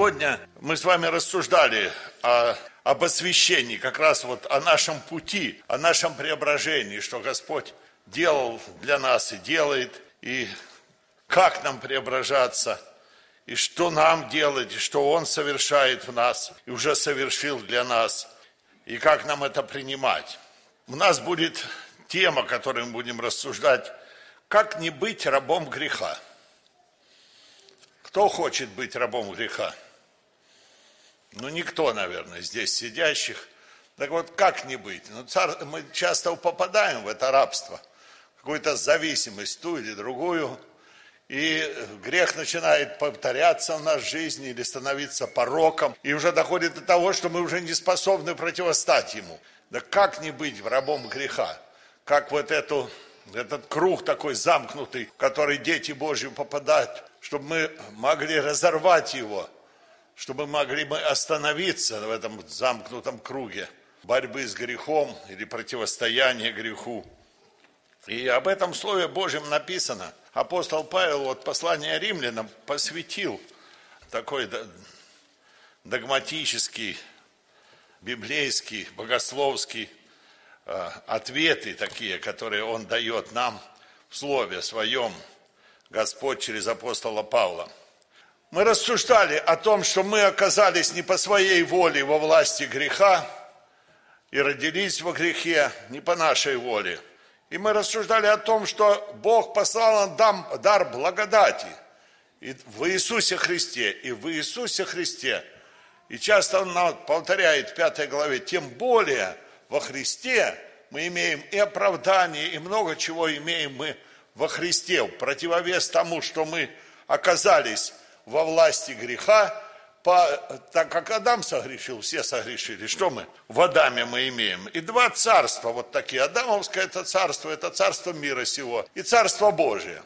Сегодня мы с вами рассуждали о, об освящении, как раз вот о нашем пути, о нашем преображении, что Господь делал для нас и делает, и как нам преображаться, и что нам делать, и что Он совершает в нас, и уже совершил для нас, и как нам это принимать. У нас будет тема, которую мы будем рассуждать, как не быть рабом греха – кто хочет быть рабом греха? Ну, никто, наверное, здесь сидящих. Так вот, как не быть? Ну, цар... Мы часто попадаем в это рабство, какую-то зависимость, ту или другую. И грех начинает повторяться в нашей жизни или становиться пороком. И уже доходит до того, что мы уже не способны противостать ему. Да как не быть рабом греха? Как вот эту, этот круг такой замкнутый, в который дети Божьи попадают, чтобы мы могли разорвать его, чтобы могли мы остановиться в этом замкнутом круге борьбы с грехом или противостояния греху. И об этом Слове Божьем написано. Апостол Павел вот послание римлянам посвятил такой догматический, библейский, богословский э, ответы такие, которые он дает нам в Слове Своем – Господь через апостола Павла. Мы рассуждали о том, что мы оказались не по своей воле во власти греха и родились во грехе не по нашей воле. И мы рассуждали о том, что Бог послал нам дар благодати и в Иисусе Христе, и в Иисусе Христе. И часто он нам повторяет в пятой главе, тем более во Христе мы имеем и оправдание, и много чего имеем мы – во Христе, в противовес тому, что мы оказались во власти греха, по, так как Адам согрешил, все согрешили. Что мы? В Адаме мы имеем. И два царства вот такие. Адамовское это царство, это царство мира сего. И царство Божие.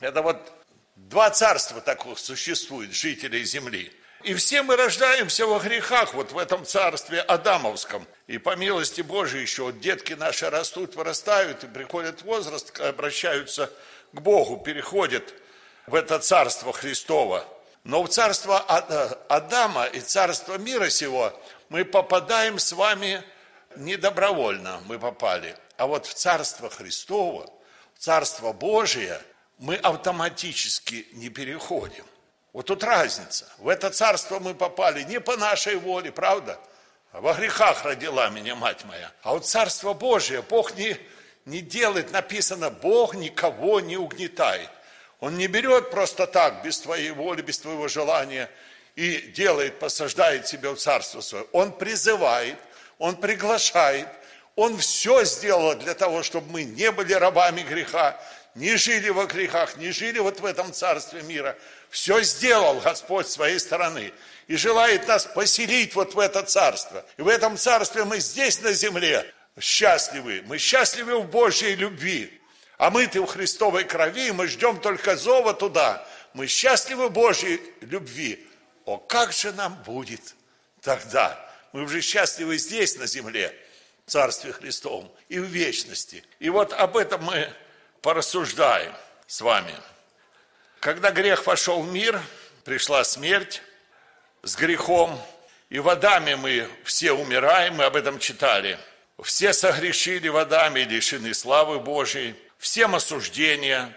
Это вот два царства таких существует, жителей земли. И все мы рождаемся во грехах, вот в этом царстве Адамовском. И по милости Божией еще вот детки наши растут, вырастают и приходят в возраст, обращаются к Богу, переходят в это царство Христово. Но в царство Адама и царство мира сего мы попадаем с вами недобровольно, мы попали. А вот в царство Христово, в царство Божие мы автоматически не переходим. Вот тут разница. В это царство мы попали не по нашей воле, правда? Во грехах родила меня мать моя. А вот царство Божие, Бог не, не делает, написано, Бог никого не угнетает. Он не берет просто так, без твоей воли, без твоего желания, и делает, посаждает себя в царство свое. Он призывает, он приглашает, он все сделал для того, чтобы мы не были рабами греха, не жили во грехах, не жили вот в этом царстве мира. Все сделал Господь своей стороны и желает нас поселить вот в это царство. И в этом царстве мы здесь на земле счастливы. Мы счастливы в Божьей любви. А мы-то в Христовой крови, мы ждем только зова туда. Мы счастливы Божьей любви. О, как же нам будет тогда? Мы уже счастливы здесь, на земле, в Царстве Христовом и в вечности. И вот об этом мы порассуждаем с вами. Когда грех вошел в мир, пришла смерть с грехом, и в Адаме мы все умираем, мы об этом читали. Все согрешили в Адаме, лишены славы Божией, всем осуждение,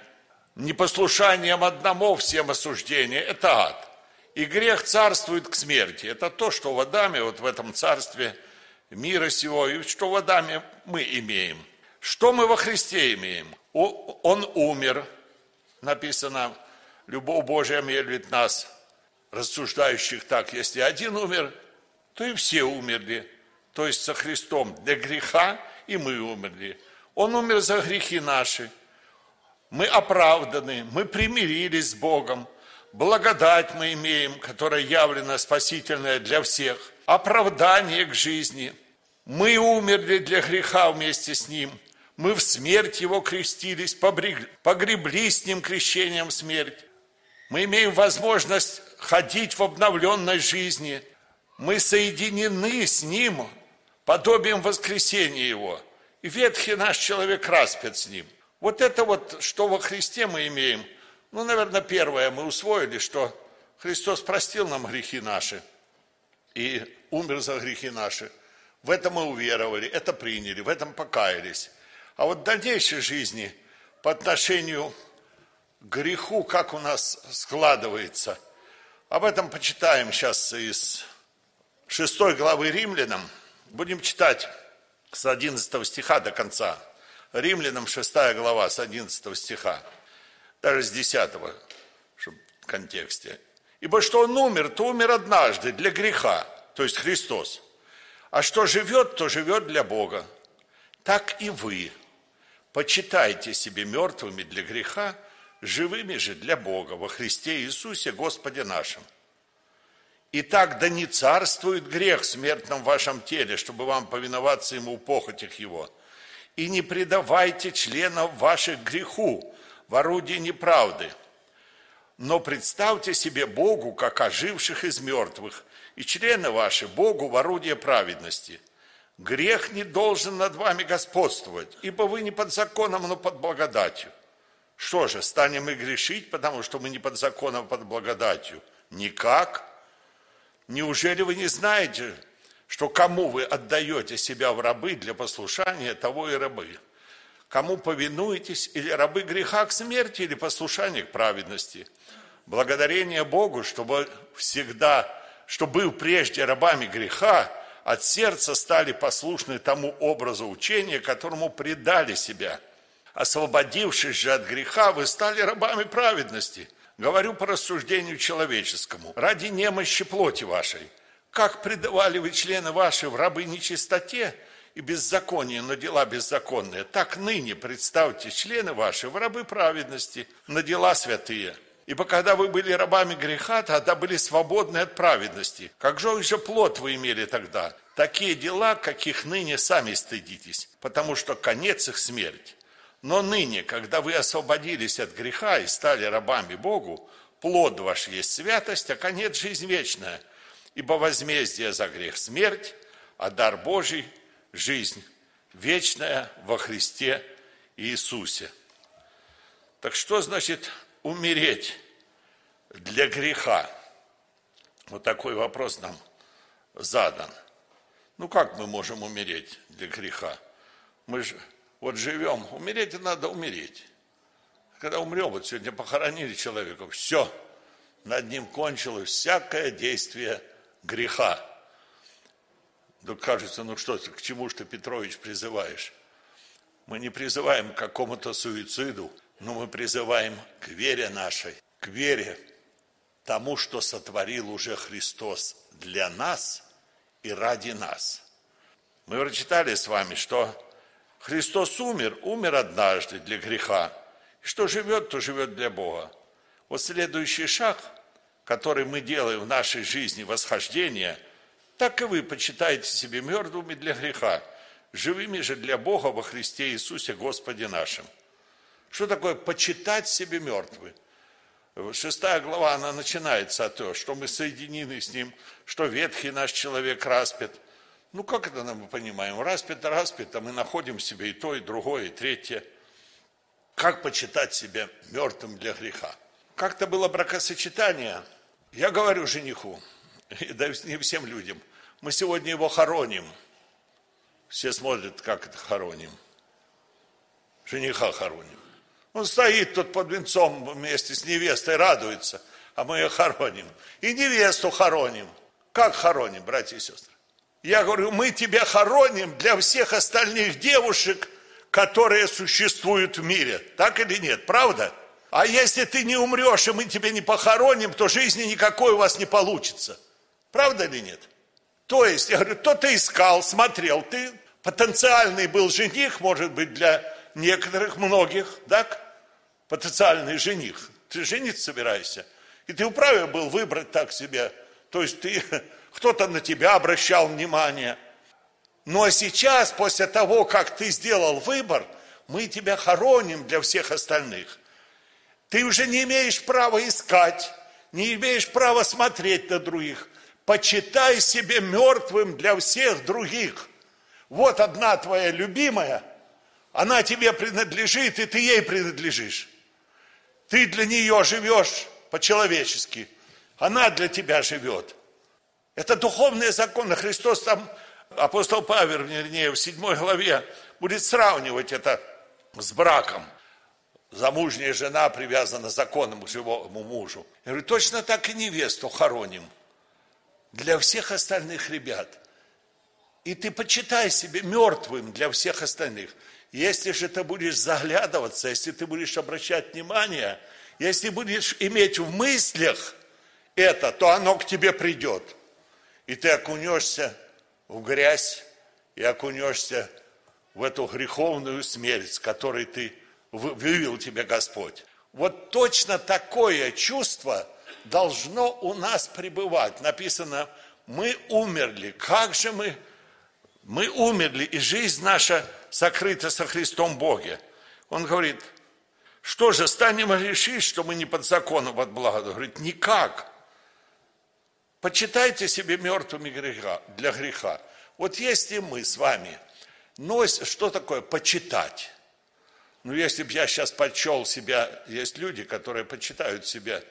непослушанием одному всем осуждение – это ад. И грех царствует к смерти. Это то, что в Адаме, вот в этом царстве мира сего, и что в Адаме мы имеем. Что мы во Христе имеем? Он умер, написано, любовь Божия мерит нас, рассуждающих так, если один умер, то и все умерли, то есть со Христом для греха, и мы умерли. Он умер за грехи наши. Мы оправданы, мы примирились с Богом. Благодать мы имеем, которая явлена спасительная для всех. Оправдание к жизни. Мы умерли для греха вместе с Ним – мы в смерть Его крестились, погребли с Ним крещением смерть. Мы имеем возможность ходить в обновленной жизни. Мы соединены с Ним подобием воскресения Его. И ветхий наш человек распят с Ним. Вот это вот, что во Христе мы имеем. Ну, наверное, первое мы усвоили, что Христос простил нам грехи наши и умер за грехи наши. В этом мы уверовали, это приняли, в этом покаялись. А вот в дальнейшей жизни по отношению к греху, как у нас складывается, об этом почитаем сейчас из 6 главы Римлянам. Будем читать с 11 стиха до конца. Римлянам 6 глава с 11 стиха, даже с 10 чтобы в контексте. Ибо что он умер, то умер однажды для греха, то есть Христос. А что живет, то живет для Бога. Так и вы. Почитайте себе мертвыми для греха, живыми же для Бога во Христе Иисусе Господе нашим. Итак, да не царствует грех в смертном вашем теле, чтобы вам повиноваться ему в похотях его. И не предавайте членов ваших греху в орудии неправды. Но представьте себе Богу, как оживших из мертвых, и члены ваши Богу в орудие праведности. Грех не должен над вами господствовать, ибо вы не под законом, но под благодатью. Что же, станем мы грешить, потому что мы не под законом, а под благодатью? Никак. Неужели вы не знаете, что кому вы отдаете себя в рабы для послушания, того и рабы? Кому повинуетесь, или рабы греха к смерти, или послушание к праведности? Благодарение Богу, чтобы всегда, что был прежде рабами греха, от сердца стали послушны тому образу учения, которому предали себя. Освободившись же от греха, вы стали рабами праведности – Говорю по рассуждению человеческому, ради немощи плоти вашей. Как предавали вы члены ваши в рабы нечистоте и беззаконие на дела беззаконные, так ныне представьте члены ваши в рабы праведности на дела святые. Ибо когда вы были рабами греха, тогда были свободны от праведности. Как же же плод вы имели тогда? Такие дела, каких ныне сами стыдитесь, потому что конец их смерть. Но ныне, когда вы освободились от греха и стали рабами Богу, плод ваш есть святость, а конец – жизнь вечная. Ибо возмездие за грех – смерть, а дар Божий – жизнь вечная во Христе Иисусе. Так что значит умереть для греха? Вот такой вопрос нам задан. Ну как мы можем умереть для греха? Мы же вот живем, умереть надо умереть. Когда умрем, вот сегодня похоронили человека, все, над ним кончилось всякое действие греха. Да кажется, ну что к чему ж ты, Петрович, призываешь? Мы не призываем к какому-то суициду, но мы призываем к вере нашей, к вере тому, что сотворил уже Христос для нас и ради нас. Мы прочитали с вами, что Христос умер, умер однажды для греха. И что живет, то живет для Бога. Вот следующий шаг, который мы делаем в нашей жизни, восхождение, так и вы почитаете себе мертвыми для греха, живыми же для Бога во Христе Иисусе Господе нашим. Что такое почитать себе мертвы? Шестая глава, она начинается от того, что мы соединены с Ним, что ветхий наш человек распят – ну, как это мы понимаем? Распят, распят, а мы находим в себе и то, и другое, и третье. Как почитать себя мертвым для греха? Как-то было бракосочетание. Я говорю жениху, да не всем людям, мы сегодня его хороним. Все смотрят, как это хороним. Жениха хороним. Он стоит тут под венцом вместе с невестой, радуется, а мы ее хороним. И невесту хороним. Как хороним, братья и сестры? Я говорю, мы тебя хороним для всех остальных девушек, которые существуют в мире. Так или нет? Правда? А если ты не умрешь, и мы тебя не похороним, то жизни никакой у вас не получится. Правда или нет? То есть, я говорю, то ты искал, смотрел, ты потенциальный был жених, может быть, для некоторых, многих, так? Потенциальный жених. Ты жениться собираешься. И ты вправе был выбрать так себе. То есть ты кто-то на тебя обращал внимание. Ну а сейчас, после того, как ты сделал выбор, мы тебя хороним для всех остальных. Ты уже не имеешь права искать, не имеешь права смотреть на других. Почитай себе мертвым для всех других. Вот одна твоя любимая, она тебе принадлежит, и ты ей принадлежишь. Ты для нее живешь по-человечески. Она для тебя живет. Это духовные законы. Христос там, апостол Павел, вернее, в седьмой главе будет сравнивать это с браком. Замужняя жена привязана законом к живому мужу. Я говорю, точно так и невесту хороним. Для всех остальных ребят. И ты почитай себе мертвым для всех остальных. Если же ты будешь заглядываться, если ты будешь обращать внимание, если будешь иметь в мыслях это, то оно к тебе придет. И ты окунешься в грязь и окунешься в эту греховную смерть, которой ты вывел тебя Господь. Вот точно такое чувство должно у нас пребывать. Написано, мы умерли. Как же мы? Мы умерли, и жизнь наша сокрыта со Христом Боге. Он говорит, что же, станем решить, что мы не под законом от блага? Говорит, никак. Почитайте себе мертвыми греха, для греха. Вот если мы с вами, носим, что такое почитать? Ну, если бы я сейчас почел себя, есть люди, которые почитают себя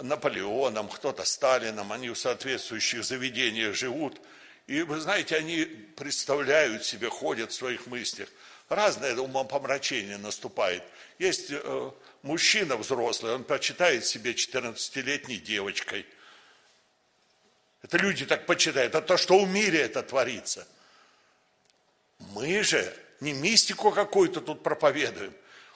Наполеоном, кто-то Сталином, они в соответствующих заведениях живут. И вы знаете, они представляют себе, ходят в своих мыслях. Разное умопомрачение наступает. Есть э, мужчина взрослый, он почитает себе 14-летней девочкой. Это люди так почитают. Это то, что в мире это творится. Мы же не мистику какую-то тут проповедуем.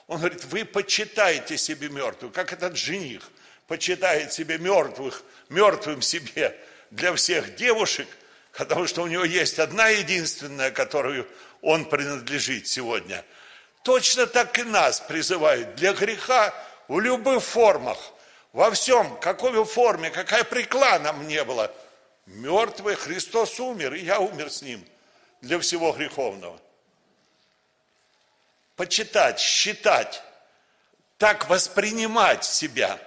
Он говорит, вы почитайте себе мертвых, как этот жених почитает себе мертвых, мертвым себе для всех девушек, потому что у него есть одна единственная, которую он принадлежит сегодня. Точно так и нас призывают для греха в любых формах, во всем, какой форме, какая прикла нам не Мертвый Христос умер, и я умер с ним для всего греховного почитать, считать, так воспринимать себя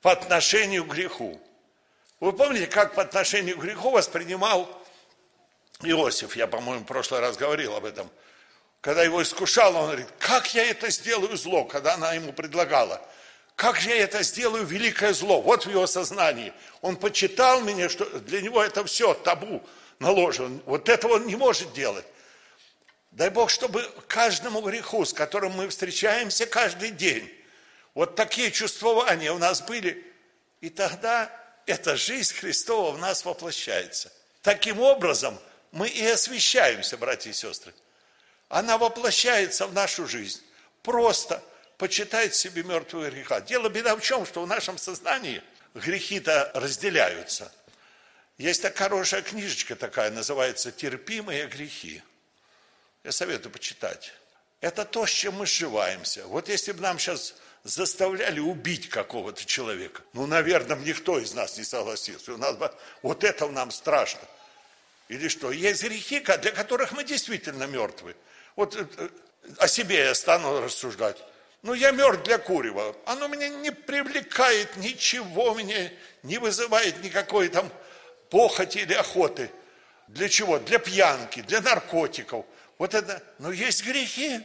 по отношению к греху. Вы помните, как по отношению к греху воспринимал Иосиф? Я, по-моему, в прошлый раз говорил об этом. Когда его искушал, он говорит, как я это сделаю зло, когда она ему предлагала. Как же я это сделаю великое зло? Вот в его сознании. Он почитал меня, что для него это все табу наложено. Вот этого он не может делать. Дай Бог, чтобы каждому греху, с которым мы встречаемся каждый день, вот такие чувствования у нас были, и тогда эта жизнь Христова в нас воплощается. Таким образом, мы и освещаемся, братья и сестры. Она воплощается в нашу жизнь. Просто почитает себе мертвые греха. Дело беда в чем, что в нашем сознании грехи-то разделяются. Есть такая хорошая книжечка такая, называется «Терпимые грехи». Я советую почитать. Это то, с чем мы сживаемся. Вот если бы нам сейчас заставляли убить какого-то человека, ну, наверное, никто из нас не согласился. У нас бы, вот это нам страшно. Или что? Есть грехи, для которых мы действительно мертвы. Вот э, э, о себе я стану рассуждать. Ну, я мертв для курева. Оно меня не привлекает ничего, меня не вызывает никакой там похоти или охоты. Для чего? Для пьянки, для наркотиков. Вот это, но есть грехи,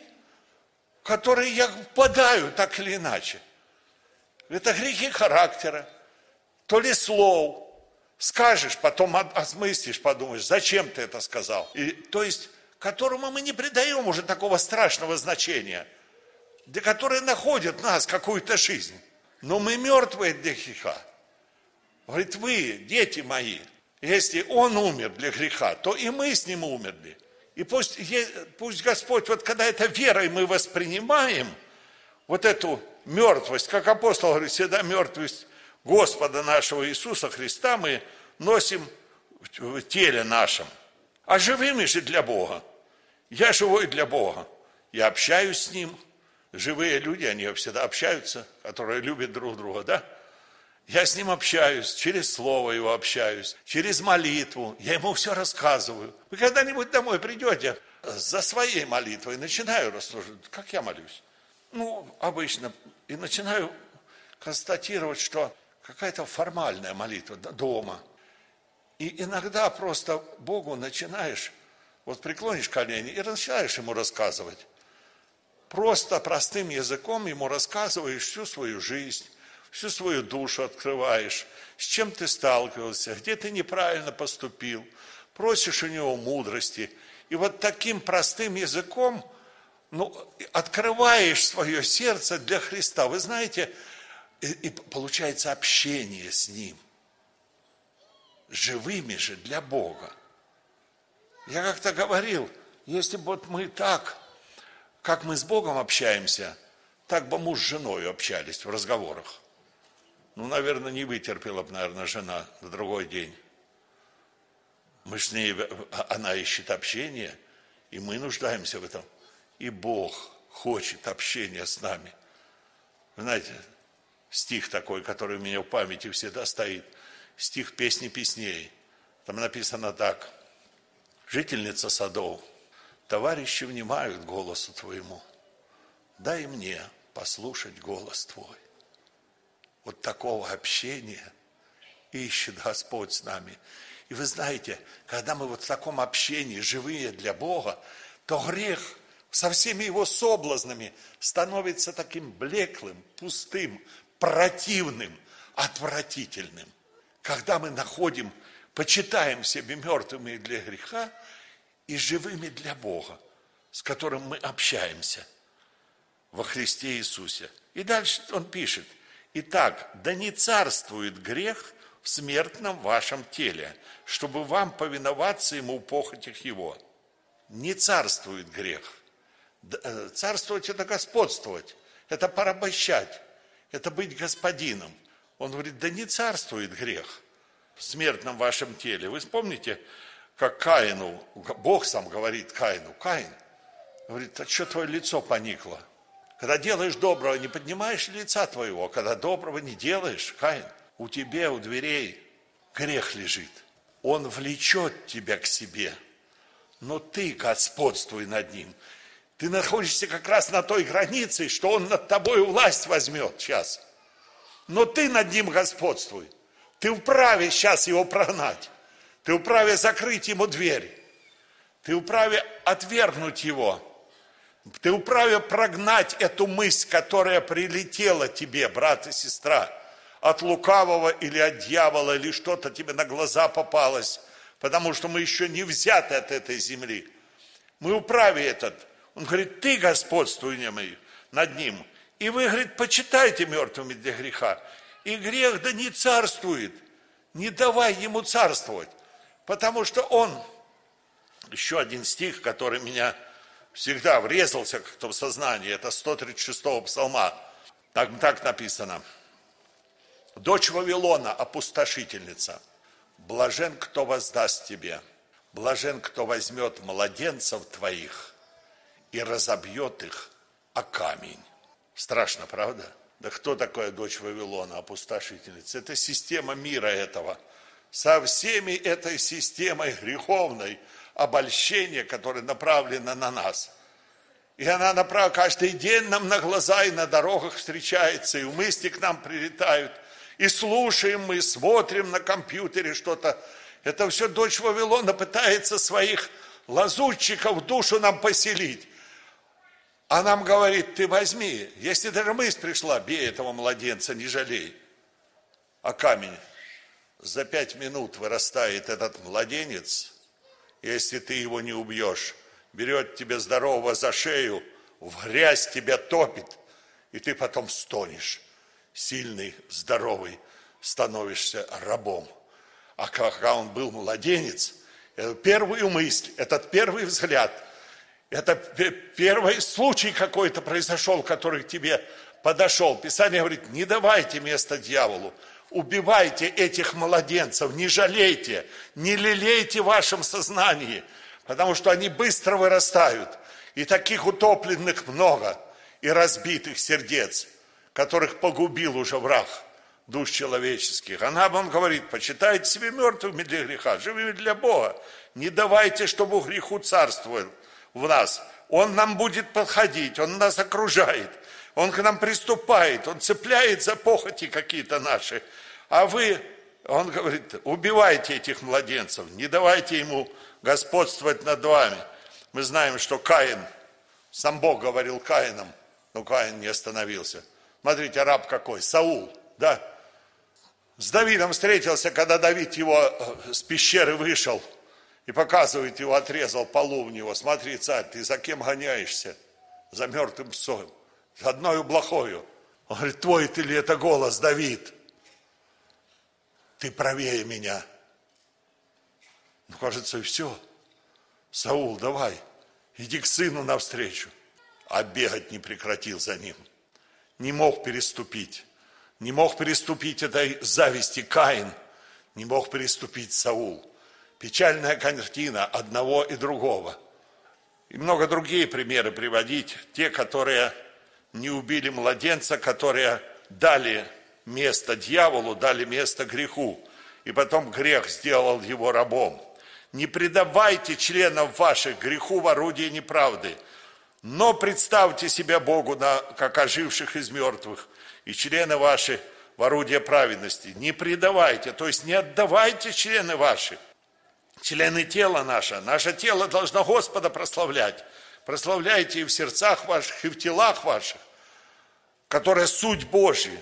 которые я впадаю так или иначе. Это грехи характера, то ли слов. Скажешь, потом осмыслишь, подумаешь, зачем ты это сказал. И, то есть, которому мы не придаем уже такого страшного значения, для которой находят нас какую-то жизнь. Но мы мертвые для греха. Говорит, вы, дети мои, если он умер для греха, то и мы с ним умерли. И пусть, пусть Господь, вот когда это верой мы воспринимаем, вот эту мертвость, как апостол говорит, всегда мертвость Господа нашего Иисуса Христа мы носим в теле нашем. А живыми же для Бога. Я живой для Бога. Я общаюсь с Ним. Живые люди, они всегда общаются, которые любят друг друга, да? Я с ним общаюсь, через слово его общаюсь, через молитву. Я ему все рассказываю. Вы когда-нибудь домой придете за своей молитвой, начинаю рассуждать, как я молюсь. Ну, обычно. И начинаю констатировать, что какая-то формальная молитва дома. И иногда просто Богу начинаешь, вот преклонишь колени и начинаешь ему рассказывать. Просто простым языком ему рассказываешь всю свою жизнь, всю свою душу открываешь, с чем ты сталкивался, где ты неправильно поступил, просишь у него мудрости. И вот таким простым языком ну, открываешь свое сердце для Христа. Вы знаете, и, и получается общение с Ним. Живыми же для Бога. Я как-то говорил, если бы вот мы так, как мы с Богом общаемся, так бы муж с женой общались в разговорах. Ну, наверное, не вытерпела бы, наверное, жена на другой день. Мы с ней, она ищет общение, и мы нуждаемся в этом. И Бог хочет общения с нами. Знаете, стих такой, который у меня в памяти всегда стоит. Стих песни песней. Там написано так. Жительница садов, товарищи внимают голосу твоему. Дай мне послушать голос твой. Вот такого общения ищет Господь с нами. И вы знаете, когда мы вот в таком общении, живые для Бога, то грех со всеми его соблазнами становится таким блеклым, пустым, противным, отвратительным. Когда мы находим, почитаем себе мертвыми для греха и живыми для Бога, с которым мы общаемся во Христе Иисусе. И дальше он пишет, Итак, да не царствует грех в смертном вашем теле, чтобы вам повиноваться ему в похотях его. Не царствует грех. Э, царствовать – это господствовать, это порабощать, это быть господином. Он говорит, да не царствует грех в смертном вашем теле. Вы вспомните, как Каину, Бог сам говорит Каину, Каин, говорит, а что твое лицо поникло? Когда делаешь доброго, не поднимаешь лица твоего, когда доброго не делаешь, Каин, у тебя, у дверей грех лежит. Он влечет тебя к себе, но ты господствуй над ним. Ты находишься как раз на той границе, что он над тобой власть возьмет сейчас. Но ты над ним господствуй. Ты вправе сейчас его прогнать. Ты вправе закрыть ему дверь. Ты вправе отвергнуть его. Ты вправе прогнать эту мысль, которая прилетела тебе, брат и сестра, от лукавого или от дьявола, или что-то тебе на глаза попалось, потому что мы еще не взяты от этой земли. Мы вправе этот он говорит, ты господствуй над ним. И вы, говорит, почитайте мертвыми для греха. И грех да не царствует. Не давай ему царствовать. Потому что он, еще один стих, который меня всегда врезался как-то в сознание, это 136-го псалма. Так, так написано. Дочь Вавилона, опустошительница, блажен, кто воздаст тебе, блажен, кто возьмет младенцев твоих и разобьет их о камень. Страшно, правда? Да кто такая дочь Вавилона, опустошительница? Это система мира этого. Со всеми этой системой греховной обольщения, которая направлена на нас. И она направлена каждый день нам на глаза и на дорогах встречается, и мысли к нам прилетают. И слушаем мы, смотрим на компьютере что-то. Это все дочь Вавилона пытается своих лазутчиков в душу нам поселить. А нам говорит, ты возьми, если даже мысль пришла, бей этого младенца, не жалей. А камень, за пять минут вырастает этот младенец, если ты его не убьешь, берет тебя здорового за шею, в грязь тебя топит, и ты потом стонешь, сильный, здоровый, становишься рабом. А когда он был младенец, первую мысль, этот первый взгляд – это первый случай какой-то произошел, который к тебе подошел. Писание говорит, не давайте место дьяволу, убивайте этих младенцев, не жалейте, не лелейте в вашем сознании, потому что они быстро вырастают. И таких утопленных много, и разбитых сердец, которых погубил уже враг душ человеческих. А он говорит, почитайте себе мертвыми для греха, живыми для Бога. Не давайте, чтобы греху царствовал в нас. Он нам будет подходить, Он нас окружает, Он к нам приступает, Он цепляет за похоти какие-то наши. А вы, Он говорит, убивайте этих младенцев, не давайте ему господствовать над вами. Мы знаем, что Каин, сам Бог говорил Каином, но Каин не остановился. Смотрите, раб какой, Саул, да. С Давидом встретился, когда Давид его э, с пещеры вышел и показывает его, отрезал полу в него. Смотри, царь, ты за кем гоняешься? За мертвым псом. Одною блохою. Он говорит, твой ты ли это голос, Давид? Ты правее меня. Ну, кажется, и все. Саул, давай, иди к сыну навстречу. А бегать не прекратил за ним. Не мог переступить. Не мог переступить этой зависти Каин. Не мог переступить Саул. Печальная картина одного и другого. И много другие примеры приводить. Те, которые не убили младенца, которые дали место дьяволу, дали место греху. И потом грех сделал его рабом. Не предавайте членов ваших греху в орудие неправды, но представьте себя Богу на, как оживших из мертвых, и члены ваши в орудие праведности. Не предавайте, то есть не отдавайте члены ваши, члены тела наше. Наше тело должно Господа прославлять. Прославляйте и в сердцах ваших, и в телах ваших, которая суть Божья.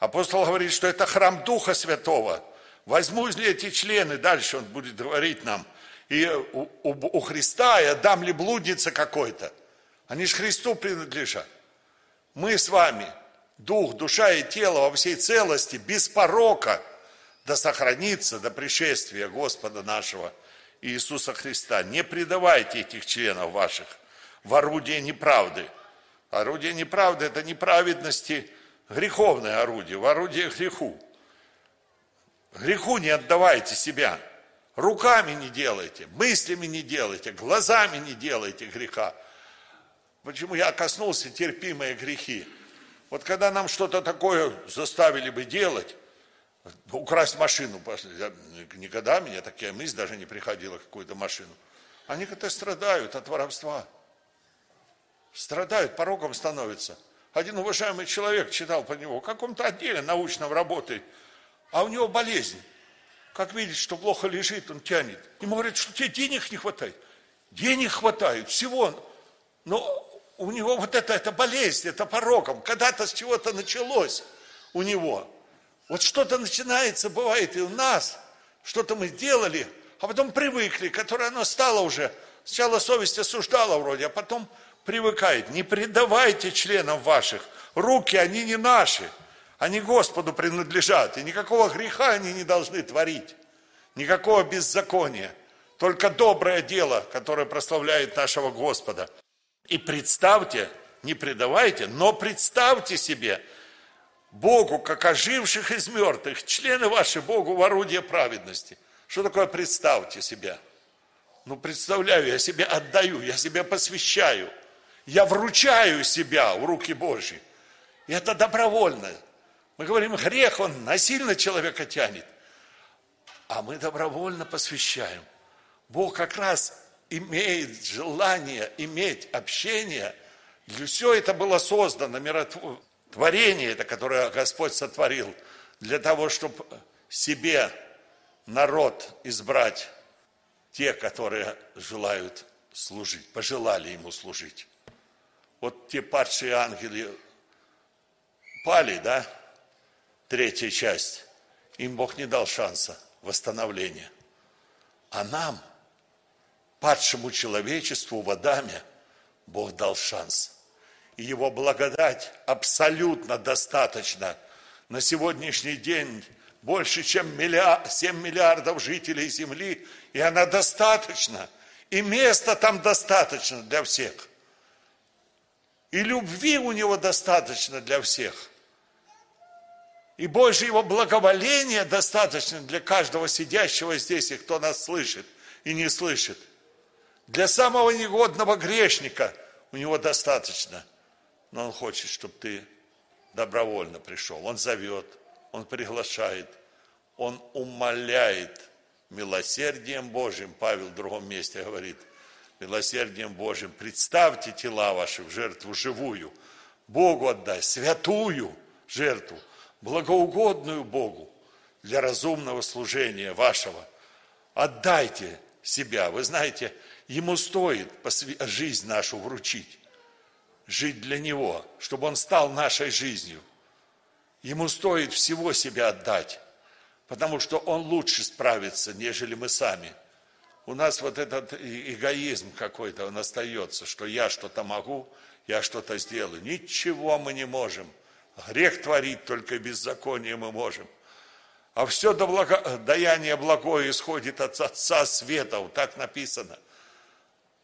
Апостол говорит, что это храм Духа Святого. Возьму ли эти члены, дальше он будет говорить нам, и у, у, у Христа, и отдам ли блуднице какой-то. Они же Христу принадлежат. Мы с вами, дух, душа и тело во всей целости, без порока, да сохранится до пришествия Господа нашего Иисуса Христа. Не предавайте этих членов ваших в орудие неправды. Орудие неправды – это неправедности, греховное орудие, в орудие греху. Греху не отдавайте себя. Руками не делайте, мыслями не делайте, глазами не делайте греха. Почему я коснулся терпимые грехи? Вот когда нам что-то такое заставили бы делать, украсть машину, никогда меня такая мысль даже не приходила, какую-то машину. Они как-то страдают от воровства. Страдают, порогом становятся. Один уважаемый человек читал по него, в каком-то отделе научном работает – а у него болезнь. Как видит, что плохо лежит, он тянет. Ему говорят, что тебе денег не хватает. Денег хватает, всего. Но у него вот это, это болезнь, это пороком. Когда-то с чего-то началось у него. Вот что-то начинается, бывает и у нас. Что-то мы делали, а потом привыкли, которое оно стало уже. Сначала совесть осуждала вроде, а потом привыкает. Не предавайте членам ваших. Руки, они не наши. Они Господу принадлежат, и никакого греха они не должны творить, никакого беззакония, только доброе дело, которое прославляет нашего Господа. И представьте, не предавайте, но представьте себе Богу, как оживших из мертвых, члены ваши Богу в орудие праведности. Что такое представьте себя? Ну, представляю, я себе отдаю, я себя посвящаю. Я вручаю себя в руки Божьи. И это добровольно. Мы говорим, грех, он насильно человека тянет. А мы добровольно посвящаем. Бог как раз имеет желание иметь общение. Для все это было создано, миротворение, это, которое Господь сотворил, для того, чтобы себе народ избрать, те, которые желают служить, пожелали ему служить. Вот те падшие ангелы пали, да? третья часть, им Бог не дал шанса восстановления. А нам, падшему человечеству в Адаме, Бог дал шанс. И Его благодать абсолютно достаточно. На сегодняшний день больше, чем миллиард, 7 миллиардов жителей Земли, и она достаточна. И места там достаточно для всех. И любви у него достаточно для всех. И Божьего благоволения достаточно для каждого сидящего здесь, и кто нас слышит и не слышит. Для самого негодного грешника у него достаточно. Но он хочет, чтобы ты добровольно пришел. Он зовет, он приглашает, он умоляет милосердием Божьим. Павел в другом месте говорит, милосердием Божьим представьте тела ваши в жертву живую, Богу отдай, святую жертву – благоугодную Богу для разумного служения вашего. Отдайте себя. Вы знаете, Ему стоит жизнь нашу вручить, жить для Него, чтобы Он стал нашей жизнью. Ему стоит всего себя отдать, потому что Он лучше справится, нежели мы сами. У нас вот этот эгоизм какой-то, он остается, что я что-то могу, я что-то сделаю. Ничего мы не можем. Грех творить только беззаконие мы можем. А все до благо, даяние благое исходит от Отца Света, так написано.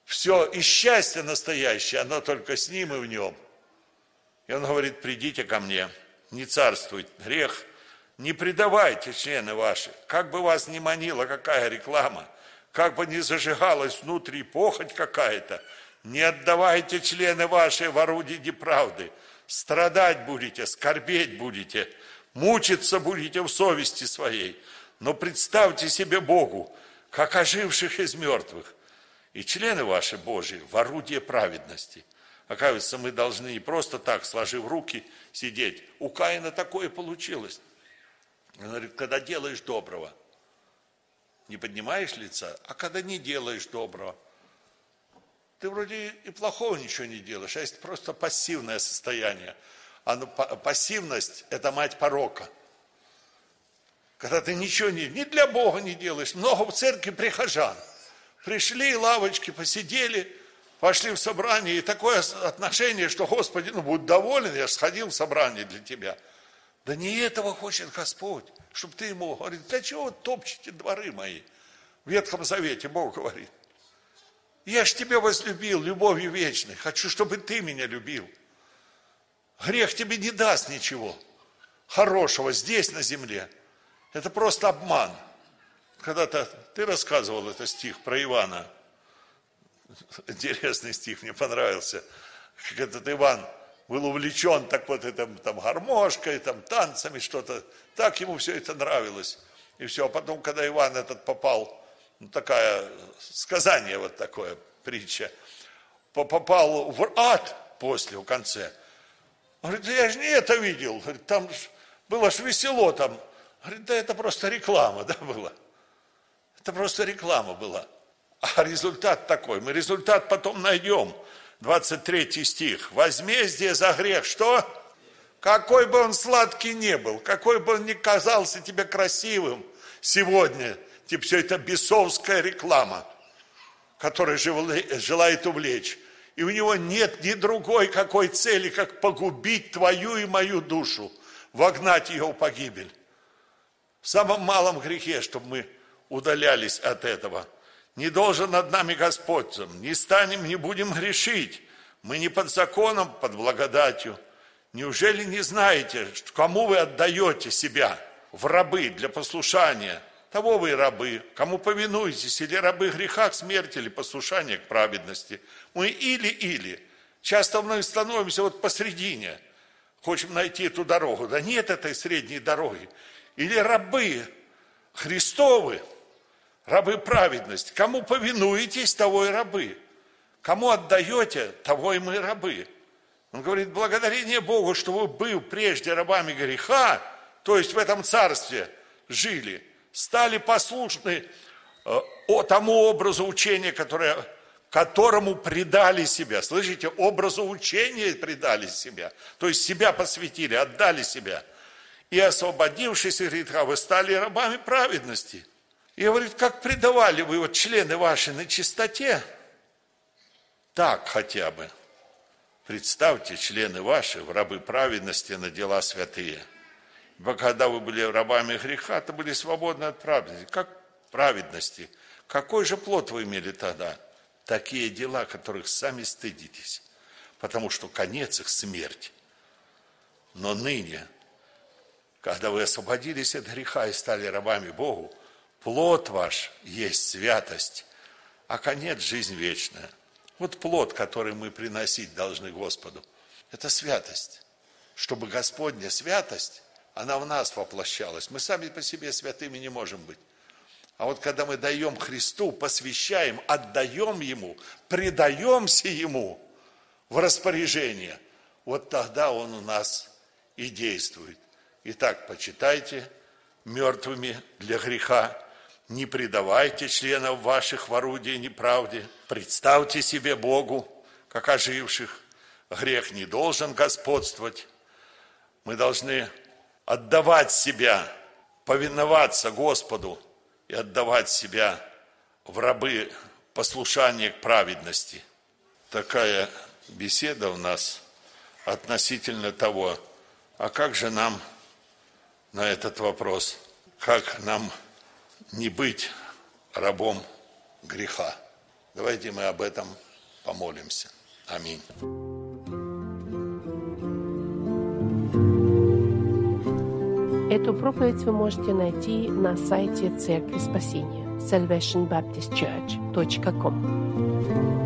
Все и счастье настоящее, оно только с Ним и в Нем. И Он говорит, придите ко мне, не царствует грех, не предавайте члены ваши, как бы вас ни манила какая реклама, как бы ни зажигалась внутри похоть какая-то, не отдавайте члены ваши в орудие неправды, страдать будете, скорбеть будете, мучиться будете в совести своей, но представьте себе Богу, как оживших из мертвых, и члены ваши Божьи в орудие праведности. Оказывается, мы должны не просто так, сложив руки, сидеть. У Каина такое получилось. Он говорит, когда делаешь доброго, не поднимаешь лица, а когда не делаешь доброго, ты вроде и плохого ничего не делаешь, а есть просто пассивное состояние. А ну, пассивность – это мать порока. Когда ты ничего не, ни для Бога не делаешь. Много в церкви прихожан. Пришли, лавочки посидели, пошли в собрание, и такое отношение, что Господи, ну, будь доволен, я сходил в собрание для тебя. Да не этого хочет Господь, чтобы ты ему говорит, для чего вы топчете дворы мои? В Ветхом Завете Бог говорит. Я ж тебя возлюбил любовью вечной, хочу, чтобы ты меня любил. Грех тебе не даст ничего хорошего здесь, на земле. Это просто обман. Когда-то ты рассказывал этот стих про Ивана. Интересный стих, мне понравился. Как этот Иван был увлечен так вот этим там гармошкой, там танцами, что-то. Так ему все это нравилось. И все. А потом, когда Иван этот попал, ну, такая, сказание вот такое, притча, попал в ад после, в конце. Говорит, да я же не это видел. Говорит, там было ж весело там. Говорит, да это просто реклама, да, была. Это просто реклама была. А результат такой. Мы результат потом найдем. 23 стих. Возмездие за грех. Что? Какой бы он сладкий не был, какой бы он ни казался тебе красивым сегодня, типа все это бесовская реклама, которая желает увлечь. И у него нет ни другой какой цели, как погубить твою и мою душу, вогнать ее в погибель. В самом малом грехе, чтобы мы удалялись от этого. Не должен над нами Господь, не станем, не будем грешить. Мы не под законом, под благодатью. Неужели не знаете, кому вы отдаете себя в рабы для послушания? Того вы и рабы. Кому повинуетесь, или рабы греха к смерти, или послушания к праведности. Мы или-или. Часто мы становимся вот посредине. Хотим найти эту дорогу. Да нет этой средней дороги. Или рабы Христовы, рабы праведности. Кому повинуетесь, того и рабы. Кому отдаете, того и мы рабы. Он говорит, благодарение Богу, что вы был прежде рабами греха, то есть в этом царстве жили, стали послушны э, тому образу учения, которое, которому предали себя. Слышите, образу учения предали себя. То есть себя посвятили, отдали себя. И освободившись от греха, вы стали рабами праведности – и говорит, как предавали вы вот члены ваши на чистоте, так хотя бы. Представьте, члены ваши в рабы праведности на дела святые. Ибо когда вы были рабами греха, то были свободны от праведности. Как праведности? Какой же плод вы имели тогда? Такие дела, которых сами стыдитесь. Потому что конец их смерть. Но ныне, когда вы освободились от греха и стали рабами Богу, Плод ваш есть святость, а конец – жизнь вечная. Вот плод, который мы приносить должны Господу, это святость. Чтобы Господня святость, она в нас воплощалась. Мы сами по себе святыми не можем быть. А вот когда мы даем Христу, посвящаем, отдаем Ему, предаемся Ему в распоряжение, вот тогда Он у нас и действует. Итак, почитайте мертвыми для греха, не предавайте членов ваших в орудие неправде. Представьте себе Богу, как оживших. Грех не должен господствовать. Мы должны отдавать себя, повиноваться Господу и отдавать себя в рабы послушания к праведности. Такая беседа у нас относительно того, а как же нам на этот вопрос, как нам не быть рабом греха. Давайте мы об этом помолимся. Аминь. Эту проповедь вы можете найти на сайте Церкви Спасения salvationbaptistchurch.com